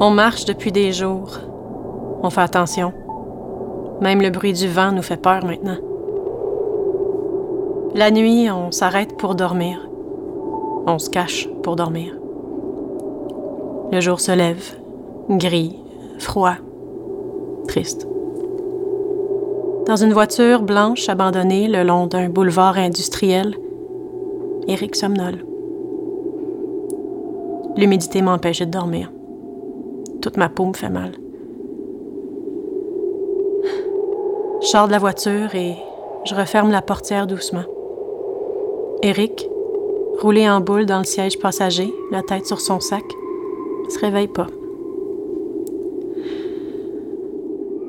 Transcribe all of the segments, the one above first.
On marche depuis des jours. On fait attention. Même le bruit du vent nous fait peur maintenant. La nuit, on s'arrête pour dormir. On se cache pour dormir. Le jour se lève, gris, froid, triste. Dans une voiture blanche abandonnée le long d'un boulevard industriel, Eric somnole. L'humidité m'empêche de dormir. Toute ma peau me fait mal. Je sors de la voiture et je referme la portière doucement. Eric, roulé en boule dans le siège passager, la tête sur son sac, se réveille pas.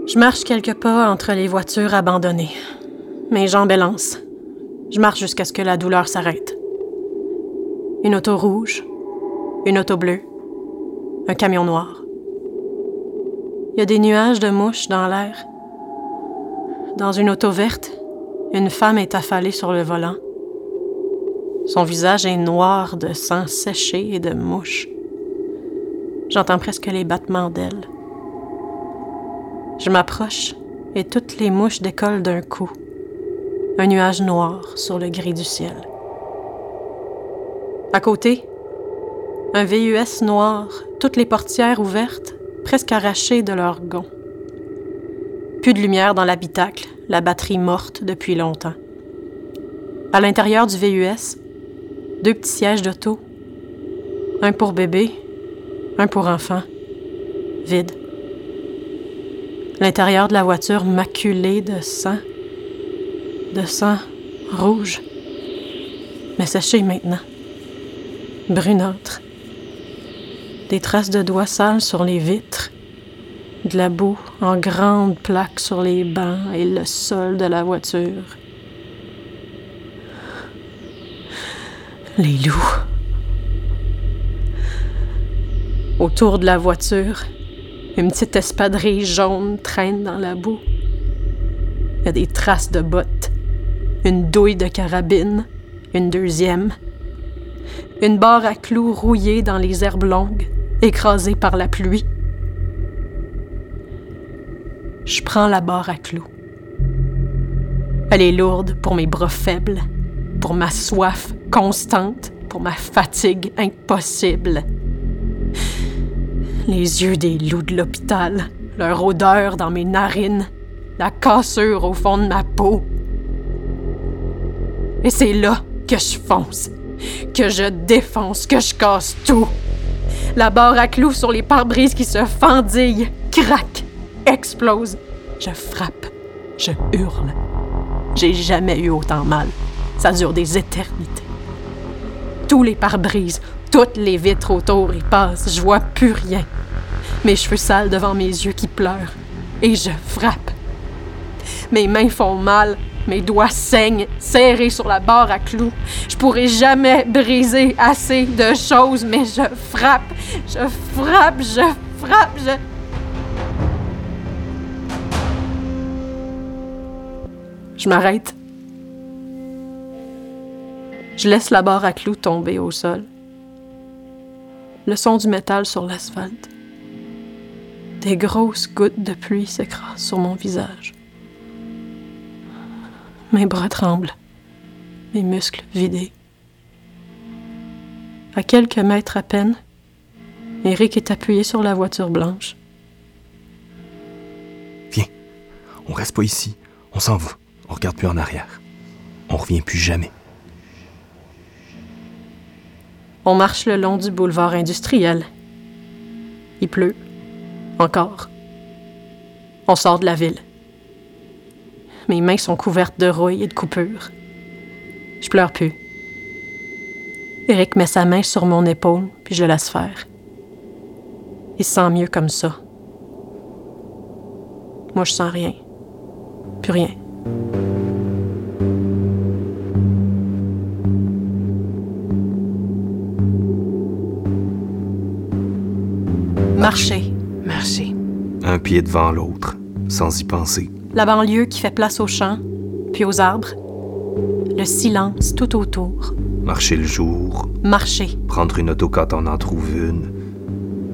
Je marche quelques pas entre les voitures abandonnées. Mes jambes élancent. Je marche jusqu'à ce que la douleur s'arrête. Une auto rouge, une auto bleue, un camion noir. Il y a des nuages de mouches dans l'air. Dans une auto verte, une femme est affalée sur le volant. Son visage est noir de sang séché et de mouches. J'entends presque les battements d'ailes. Je m'approche et toutes les mouches décollent d'un coup. Un nuage noir sur le gris du ciel. À côté, un VUS noir, toutes les portières ouvertes, presque arrachées de leur gond. Plus de lumière dans l'habitacle, la batterie morte depuis longtemps. À l'intérieur du VUS, deux petits sièges d'auto, un pour bébé, un pour enfant, vide l'intérieur de la voiture maculé de sang, de sang rouge, mais séché maintenant, brunâtre, des traces de doigts sales sur les vitres, de la boue en grandes plaques sur les bancs et le sol de la voiture. Les loups. Autour de la voiture, une petite espadrille jaune traîne dans la boue. Il y a des traces de bottes, une douille de carabine, une deuxième, une barre à clous rouillée dans les herbes longues, écrasée par la pluie. Je prends la barre à clous. Elle est lourde pour mes bras faibles, pour ma soif constante, pour ma fatigue impossible les yeux des loups de l'hôpital, leur odeur dans mes narines, la cassure au fond de ma peau. Et c'est là que je fonce, que je défonce, que je casse tout. La barre à clous sur les pare-brises qui se fendillent, craquent, explosent. Je frappe, je hurle. J'ai jamais eu autant mal. Ça dure des éternités. Tous les pare-brises, toutes les vitres autour y passent, je vois plus rien. Mes cheveux sales devant mes yeux qui pleurent. Et je frappe. Mes mains font mal, mes doigts saignent, serrés sur la barre à clous. Je pourrai jamais briser assez de choses, mais je frappe, je frappe, je frappe, je... Je m'arrête. Je laisse la barre à clous tomber au sol le son du métal sur l'asphalte. Des grosses gouttes de pluie s'écrasent sur mon visage. Mes bras tremblent, mes muscles vidés. À quelques mètres à peine, Eric est appuyé sur la voiture blanche. Viens, on reste pas ici, on s'en va, on regarde plus en arrière. On revient plus jamais. On marche le long du boulevard industriel. Il pleut. Encore. On sort de la ville. Mes mains sont couvertes de rouille et de coupures. Je pleure plus. Eric met sa main sur mon épaule, puis je laisse faire. Il se sent mieux comme ça. Moi, je sens rien. Plus rien. Marcher. Marcher. Un pied devant l'autre, sans y penser. La banlieue qui fait place aux champs, puis aux arbres. Le silence tout autour. Marcher le jour. Marcher. Prendre une auto quand on en trouve une.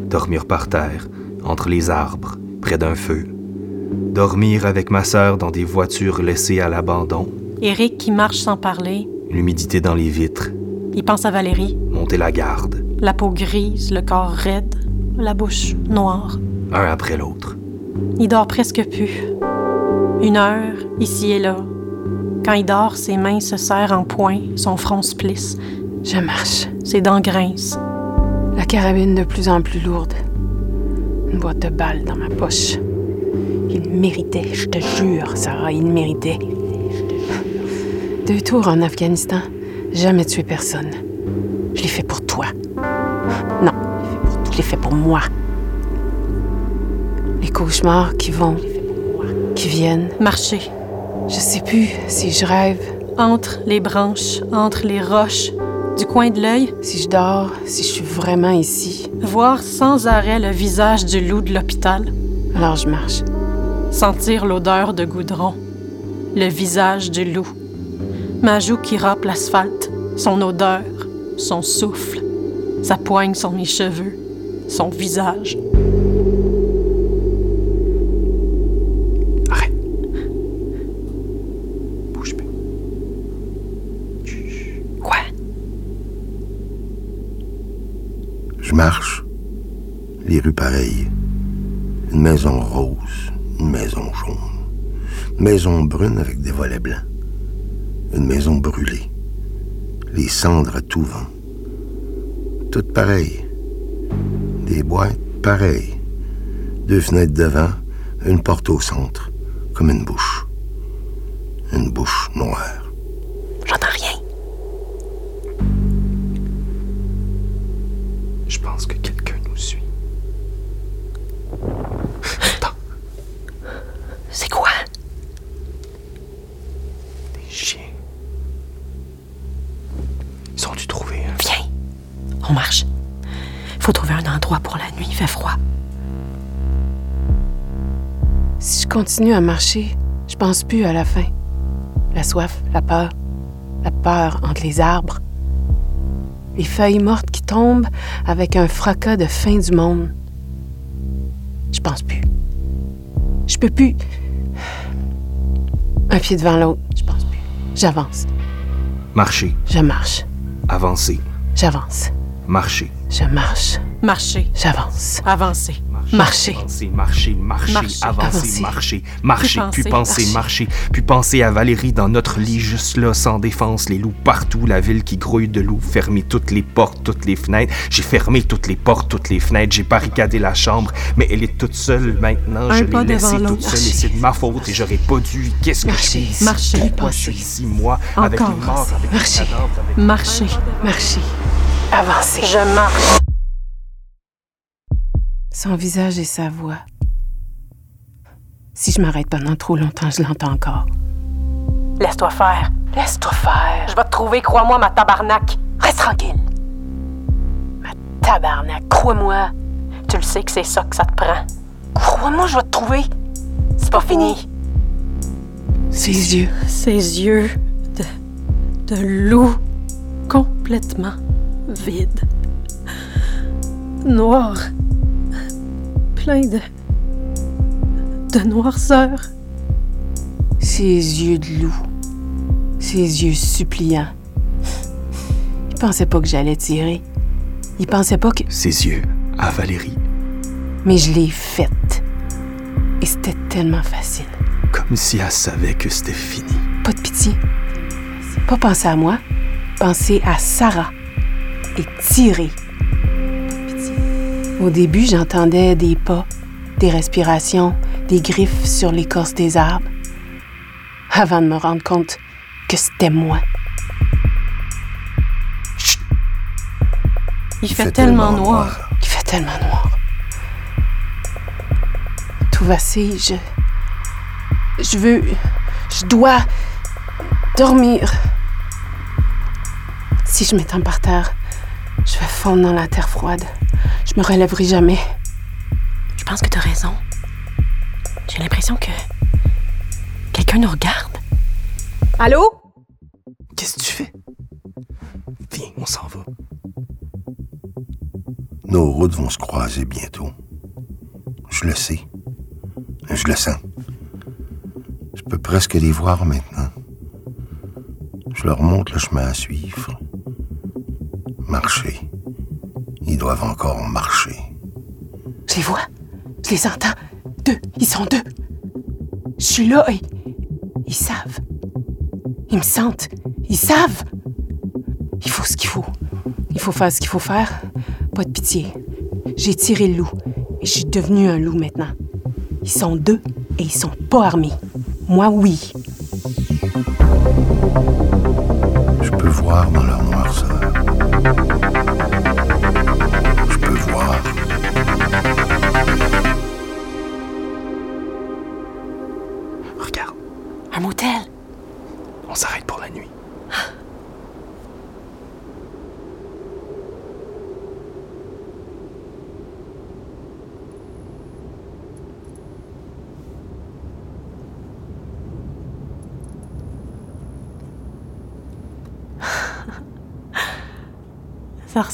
Dormir par terre, entre les arbres, près d'un feu. Dormir avec ma sœur dans des voitures laissées à l'abandon. Eric qui marche sans parler. L'humidité dans les vitres. Il pense à Valérie. Monter la garde. La peau grise, le corps raide, la bouche noire. Un après l'autre. Il dort presque plus. Une heure, ici et là. Quand il dort, ses mains se serrent en poing, son front se plisse. Je marche. Ses dents grincent. La carabine de plus en plus lourde. Une boîte de balles dans ma poche. Il méritait, je te jure, Sarah, il méritait. Deux tours en Afghanistan, jamais tué personne. Je l'ai fait pour toi. Non, je l'ai fait pour moi. Les cauchemars qui vont, qui viennent. Marcher. Je sais plus si je rêve, Entre les branches, entre les roches, du coin de l'œil, si je dors, si je suis vraiment ici. voir sans arrêt le visage du loup de l'hôpital, Alors je marche. sentir l'odeur de goudron, le visage du loup, ma joue qui râpe l'asphalte, son odeur, son souffle, sa poigne sur mes cheveux, son visage. Arrête. Bouge plus. Quoi? Je Les rues pareilles. Une maison rose, une maison jaune. Une maison brune avec des volets blancs. Une maison brûlée. Les cendres à tout vent. Toutes pareilles. Des boîtes pareilles. Deux fenêtres devant, une porte au centre, comme une bouche. Une bouche noire. Chiens. Ils sont dû trouver un. Viens. On marche. Faut trouver un endroit pour la nuit, il fait froid. Si je continue à marcher, je pense plus à la fin. La soif, la peur, la peur entre les arbres. Les feuilles mortes qui tombent avec un fracas de fin du monde. Je pense plus. Je peux plus. Un pied devant l'autre. J'avance, Marcher, je marche, avancer, j'avance, marcher. je marche, Marcher. j'avance. Avancer. Marcher. Avancer, marcher, marcher, Marcher. avancer, Avancer. marcher, marcher, Puis puis penser. penser, marcher, puis penser à Valérie dans notre lit, juste là, sans défense, les loups partout, la ville qui grouille de loups, fermer toutes les portes, toutes les fenêtres. J'ai fermé toutes les portes, toutes les fenêtres, j'ai barricadé la chambre, mais elle est toute seule maintenant. Un je pas l'ai laissée toute seule et c'est de ma faute et j'aurais pas dû. Qu'est-ce que Marcher. je fais Marcher. Pourquoi je suis ici, moi, avec les morts, avec les Marcher. cadavres, avec... Marcher. Marcher, avancer. Je marche. Son visage et sa voix. Si je m'arrête pendant trop longtemps, je l'entends encore. Laisse-toi faire. Laisse-toi faire. Je vais te trouver, crois-moi, ma tabarnak. Reste tranquille. Ma tabarnak, crois-moi. Tu le sais que c'est ça que ça te prend. Crois-moi, je vais te trouver. C'est pas fini. Ses yeux. Ses yeux de. de loup complètement vides. Noirs. Plein de. de noirceur. Ses yeux de loup. Ses yeux suppliants. Il pensait pas que j'allais tirer. Il pensait pas que. Ses yeux à Valérie, Mais je l'ai faite. Et c'était tellement facile. comme si elle savait que c'était fini. Pas de pitié. Pas penser à moi. Penser à Sarah. Et tirer. Au début, j'entendais des pas, des respirations, des griffes sur l'écorce des arbres. Avant de me rendre compte que c'était moi. Il, fait, tellement noir. Il fait tellement noir. Tout vacille, je. Je veux. Je dois. dormir. Si je m'étends par terre, je vais fondre dans la terre froide. Je me relèverai jamais. Je pense que t'as raison? J'ai l'impression que. quelqu'un nous regarde. Allô? Qu'est-ce que tu fais? Viens, on s'en va. Nos routes vont se croiser bientôt. Je le sais. Je le sens. Je peux presque les voir maintenant. Je leur montre le chemin à suivre. Marcher. Ils doivent encore marcher. Je les vois. Je les entends. Deux. Ils sont deux. Je suis là et. Ils savent. Ils me sentent. Ils savent. Il faut ce qu'il faut. Il faut faire ce qu'il faut faire. Pas de pitié. J'ai tiré le loup et je suis devenu un loup maintenant. Ils sont deux et ils sont pas armés. Moi, oui. Je peux voir dans leur noirceur.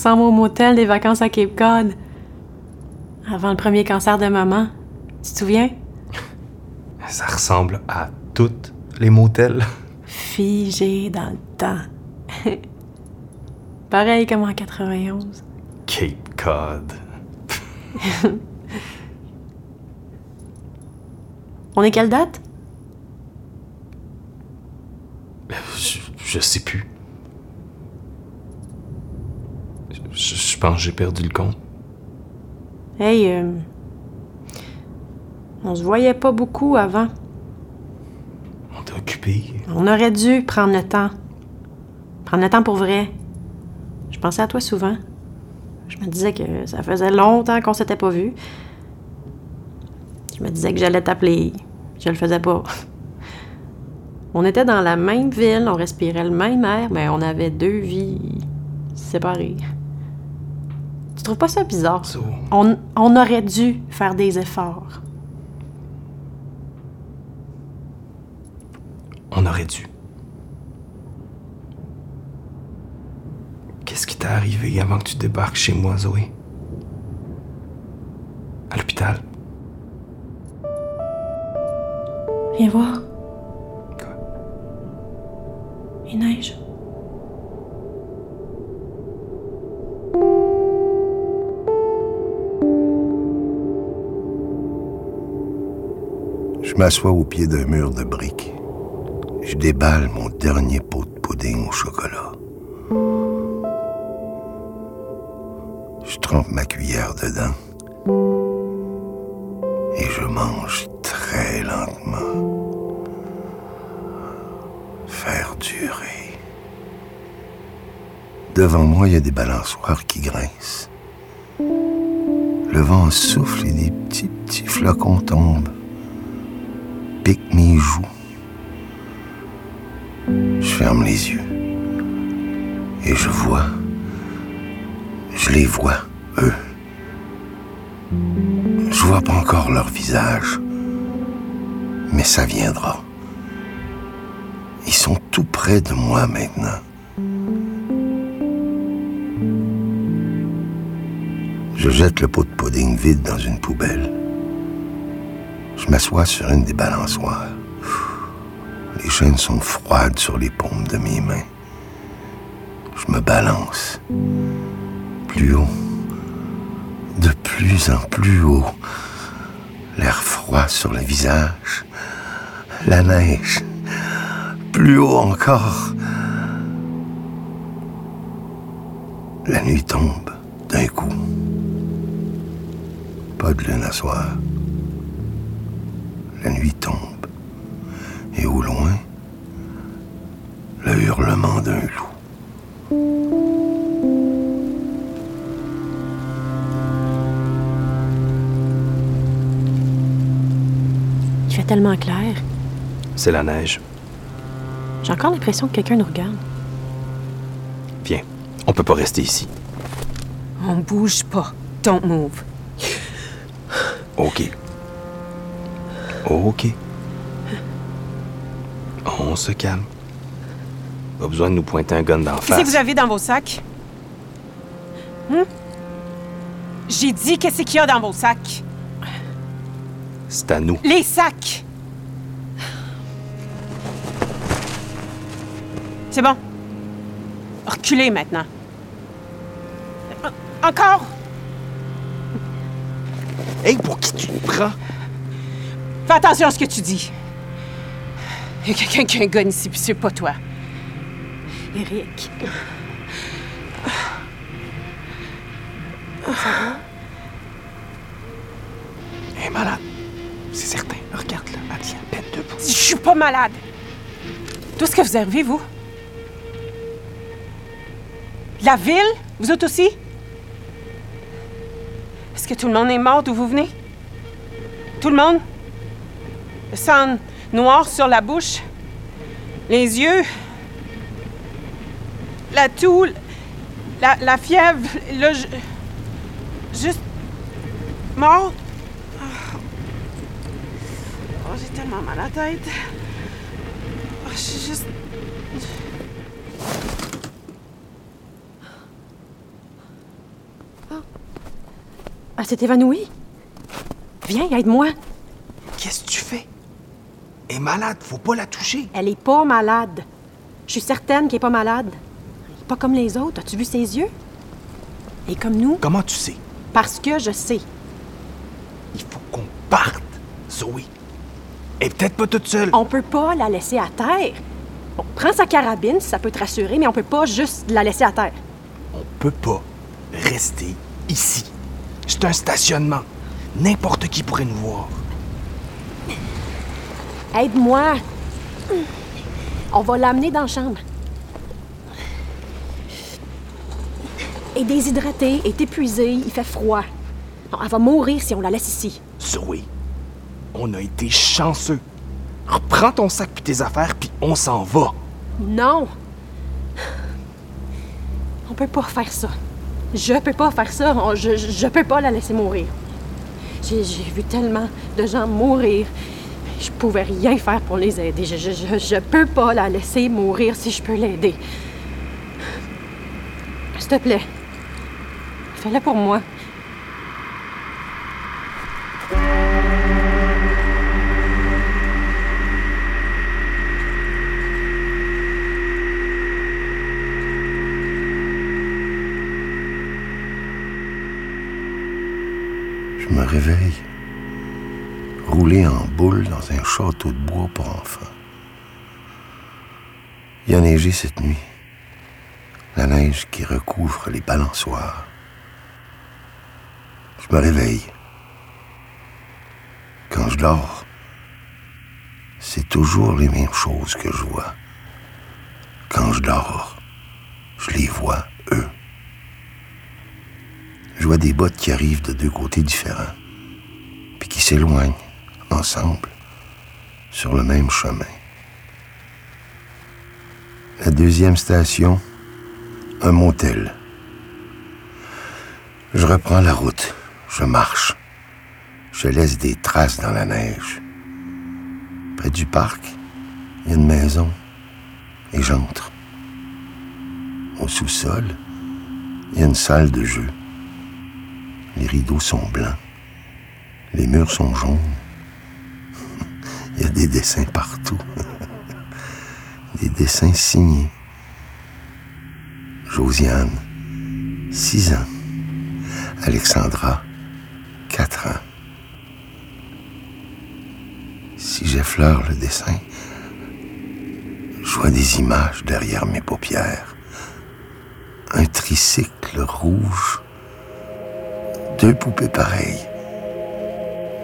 Ressemble au motel des vacances à Cape Cod. Avant le premier cancer de maman. Tu te souviens? Ça ressemble à toutes les motels. Figé dans le temps. Pareil comme en 91. Cape Cod. On est quelle date? Je, je sais plus. Je, je pense que j'ai perdu le compte. Hey, euh, on se voyait pas beaucoup avant. On est occupé. On aurait dû prendre le temps. Prendre le temps pour vrai. Je pensais à toi souvent. Je me disais que ça faisait longtemps qu'on s'était pas vus. Je me disais que j'allais t'appeler. Je le faisais pas. On était dans la même ville, on respirait le même air, mais on avait deux vies séparées. Tu trouves pas ça bizarre? So, On, on aurait dû faire des efforts. on aurait dû. Qu'est-ce qui t'est arrivé avant que tu débarques chez moi, Zoé? À l'hôpital? Viens voir. Quoi? Il neige. Je m'assois au pied d'un mur de briques. Je déballe mon dernier pot de pudding au chocolat. Je trempe ma cuillère dedans. Et je mange très lentement. Faire durer. Devant moi, il y a des balançoires qui grincent. Le vent souffle et des petits, petits flocons tombent pique mes joues. Je ferme les yeux. Et je vois. Je les vois, eux. Je vois pas encore leur visage. Mais ça viendra. Ils sont tout près de moi maintenant. Je jette le pot de pudding vide dans une poubelle. Je m'assois sur une des balançoires. Les chaînes sont froides sur les paumes de mes mains. Je me balance. Plus haut. De plus en plus haut. L'air froid sur le visage. La neige. Plus haut encore. La nuit tombe d'un coup. Pas de lune à soir. La nuit tombe. Et au loin, le hurlement d'un loup. Il fait tellement clair. C'est la neige. J'ai encore l'impression que quelqu'un nous regarde. Viens, on peut pas rester ici. On bouge pas. Don't move. Ok. Ok. On se calme. Pas besoin de nous pointer un gun d'en Qu'est-ce que face. vous avez dans vos sacs? J'ai dit qu'est-ce qu'il y a dans vos sacs. C'est à nous. Les sacs! C'est bon. Reculez maintenant. En- Encore! Hey, pour qui tu te prends? Fais attention à ce que tu dis. Il y a quelqu'un qui a un gun ici, puis c'est pas toi. Eric. Elle est malade. C'est certain. Regarde-la. Elle tient à peine debout. Je suis pas malade. Tout ce que vous avez, vous? La ville? Vous autres aussi? Est-ce que tout le monde est mort d'où vous venez? Tout le monde? Le sang noir sur la bouche? Les yeux? La toux? La, la fièvre? Le... ju- Juste... Mort? Ah. Oh, j'ai tellement mal à la tête. Oh, je suis juste... Elle s'est évanouie. Viens, aide-moi. Qu'est-ce que tu? Elle est malade. Faut pas la toucher. Elle est pas malade. Je suis certaine qu'elle est pas malade. Elle est pas comme les autres. As-tu vu ses yeux? Elle est comme nous? Comment tu sais? Parce que je sais. Il faut qu'on parte, Zoé. Elle est peut-être pas toute seule. On peut pas la laisser à terre. Bon, prends sa carabine si ça peut te rassurer, mais on peut pas juste la laisser à terre. On peut pas rester ici. C'est un stationnement. N'importe qui pourrait nous voir. Aide-moi. On va l'amener dans la chambre. Elle est déshydratée, est épuisée, il fait froid. Non, elle va mourir si on la laisse ici. Zoé, on a été chanceux. Reprends ton sac puis tes affaires, puis on s'en va. Non. On peut pas faire ça. Je peux pas faire ça. On- je, je, peux pas la laisser mourir. J'ai vu tellement de gens mourir. Je pouvais rien faire pour les aider. Je, je, peux pas la laisser mourir si je peux l'aider. S'il te plaît. Fais-le pour moi. Je me réveille, un château de bois pour enfants. Il a neigé cette nuit. La neige qui recouvre les balançoires. Je me réveille. Quand je dors, c'est toujours les mêmes choses que je vois. Quand je dors, je les vois, eux. Je vois des bottes qui arrivent de deux côtés différents, puis qui s'éloignent ensemble sur le même chemin. La deuxième station, un motel. Je reprends la route, je marche, je laisse des traces dans la neige. Près du parc, il y a une maison et j'entre. Au sous-sol, il y a une salle de jeu. Les rideaux sont blancs. Les murs sont jaunes. Des dessins partout. Des dessins signés. Josiane, 6 ans. Alexandra, 4 ans. Si j'effleure le dessin, je vois des images derrière mes paupières. Un tricycle rouge deux poupées pareilles.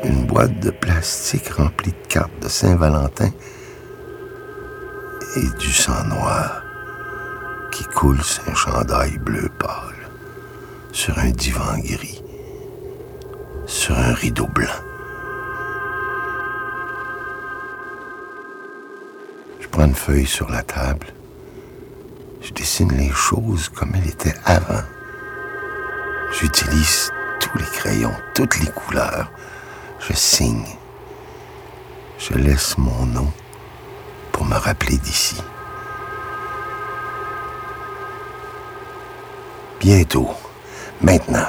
Une boîte de plastique remplie de cartes de Saint-Valentin et du sang noir qui coule sur un chandail bleu pâle, sur un divan gris, sur un rideau blanc. Je prends une feuille sur la table. Je dessine les choses comme elles étaient avant. J'utilise tous les crayons, toutes les couleurs. Je signe. Je laisse mon nom pour me rappeler d'ici. Bientôt, maintenant.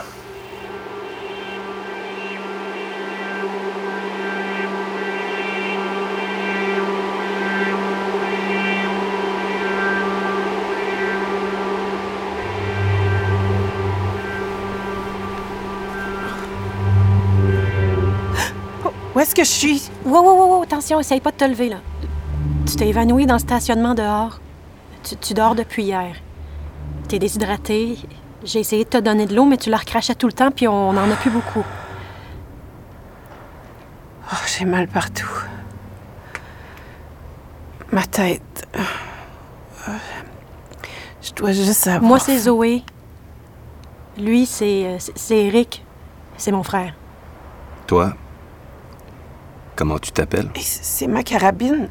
Que je suis? Wow, wow, wow, wow, attention, essaye pas de te lever, là. Tu t'es évanoui dans le stationnement dehors. Tu, tu dors depuis hier. T'es déshydraté. J'ai essayé de te donner de l'eau, mais tu la recrachais tout le temps, puis on n'en a plus beaucoup. Oh, j'ai mal partout. Ma tête. Je dois juste savoir. Moi, c'est Zoé. Lui, c'est euh, c'est- c'est Eric. C'est mon frère. Toi, comment tu t'appelles? C'est ma carabine.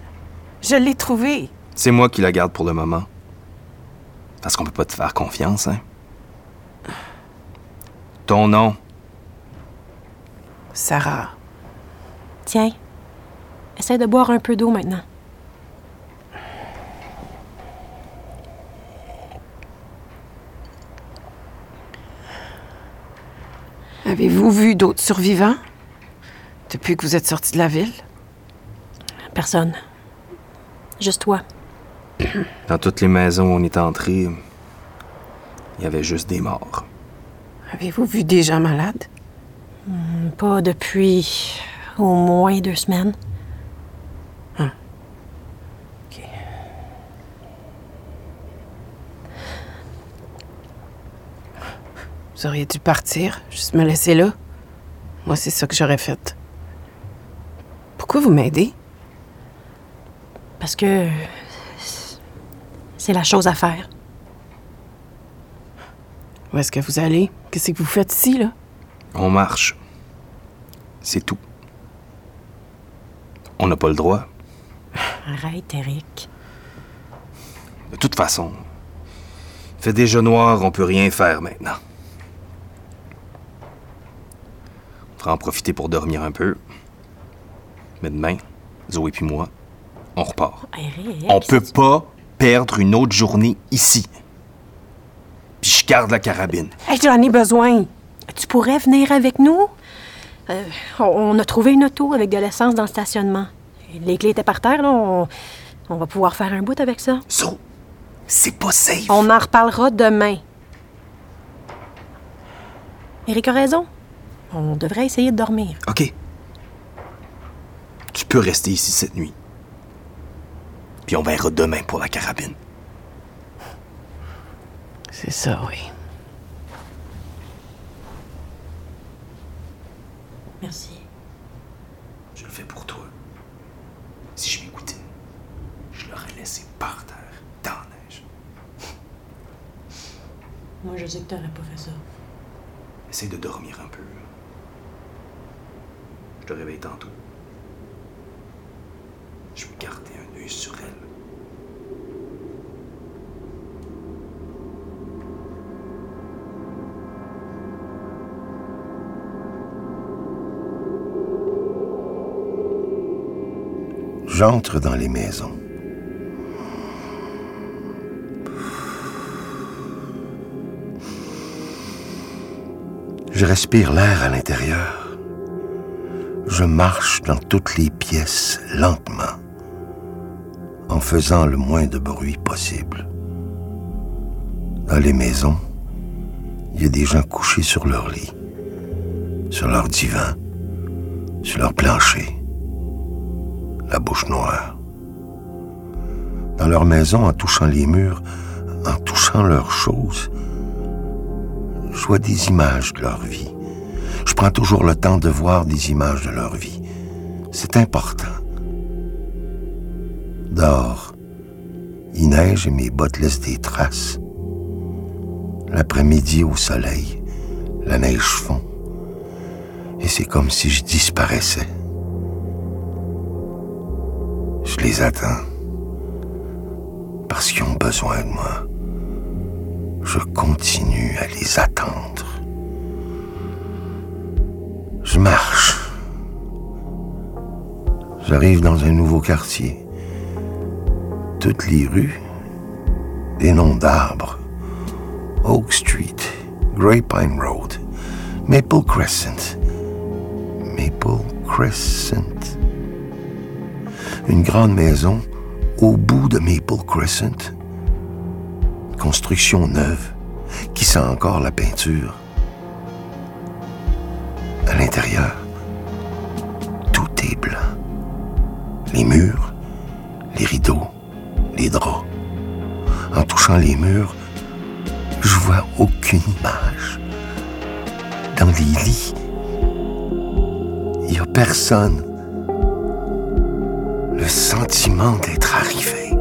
Je l'ai trouvée. C'est moi qui la garde pour le moment. Parce qu'on peut pas te faire confiance, hein? Ton nom? Sarah. Tiens, essaie de boire un peu d'eau maintenant. Avez-vous vu d'autres survivants? Depuis que vous êtes sorti de la ville? Personne. Juste toi. Dans toutes les maisons où on est entré, il y avait juste des morts. Avez-vous vu des gens malades? Pas depuis au moins deux semaines. OK. Vous auriez dû partir, juste me laisser là. Moi, c'est ça que j'aurais fait. Pourquoi vous m'aidez? Parce que c'est la chose à faire. Où est-ce que vous allez? Qu'est-ce que vous faites ici, là? On marche. C'est tout. On n'a pas le droit. Arrête, Eric. De toute façon, il fait déjà noir, on peut rien faire maintenant. On fera en profiter pour dormir un peu. Mais demain, Zoé puis moi, on repart. On peut pas perdre une autre journée ici. Puis je garde la carabine. Hey, j'en ai besoin! Tu pourrais venir avec nous? Euh, on- on a trouvé une auto avec de l'essence dans le stationnement. Les clés étaient par terre, là. On, on va pouvoir faire un bout avec ça. Zo, c'est pas safe. On en reparlera demain. Eric a raison. On devrait essayer de dormir. OK. Tu peux rester ici cette nuit. Puis on verra demain pour la carabine. C'est ça, oui. Merci. Je le fais pour toi. Si je m'écoutais, je l'aurais laissé par terre, dans la neige. Moi, je sais que t'aurais pas fait ça. Essaye de dormir un peu. Je te réveille tantôt. Je vais garder un œil sur elle. J'entre dans les maisons. Je respire l'air à l'intérieur. Je marche dans toutes les pièces lentement, en faisant le moins de bruit possible. Dans les maisons, il y a des gens couchés sur leur lit, sur leur divan, sur leur plancher la bouche noire. Dans leur maison, en touchant les murs, en touchant leurs choses, je vois des images de leur vie. Je prends toujours le temps de voir des images de leur vie. C'est important. Dehors, il neige et mes bottes laissent des traces. L'après-midi au soleil, la neige fond. Et c'est comme si je disparaissais. Je les attends. Parce qu'ils ont besoin de moi. Je continue à les attendre. Je marche. J'arrive dans un nouveau quartier. Toutes les rues, des noms d'arbres. Oak Street, Grapevine Road, Maple Crescent. Maple Crescent une grande maison au bout de Maple Crescent. Construction neuve qui sent encore la peinture. À l'intérieur, tout est terrible. Les murs, les rideaux, les draps. En touchant les murs, je vois aucune image. Dans les lits, il n'y a personne. Le sentiment d'être arrivé.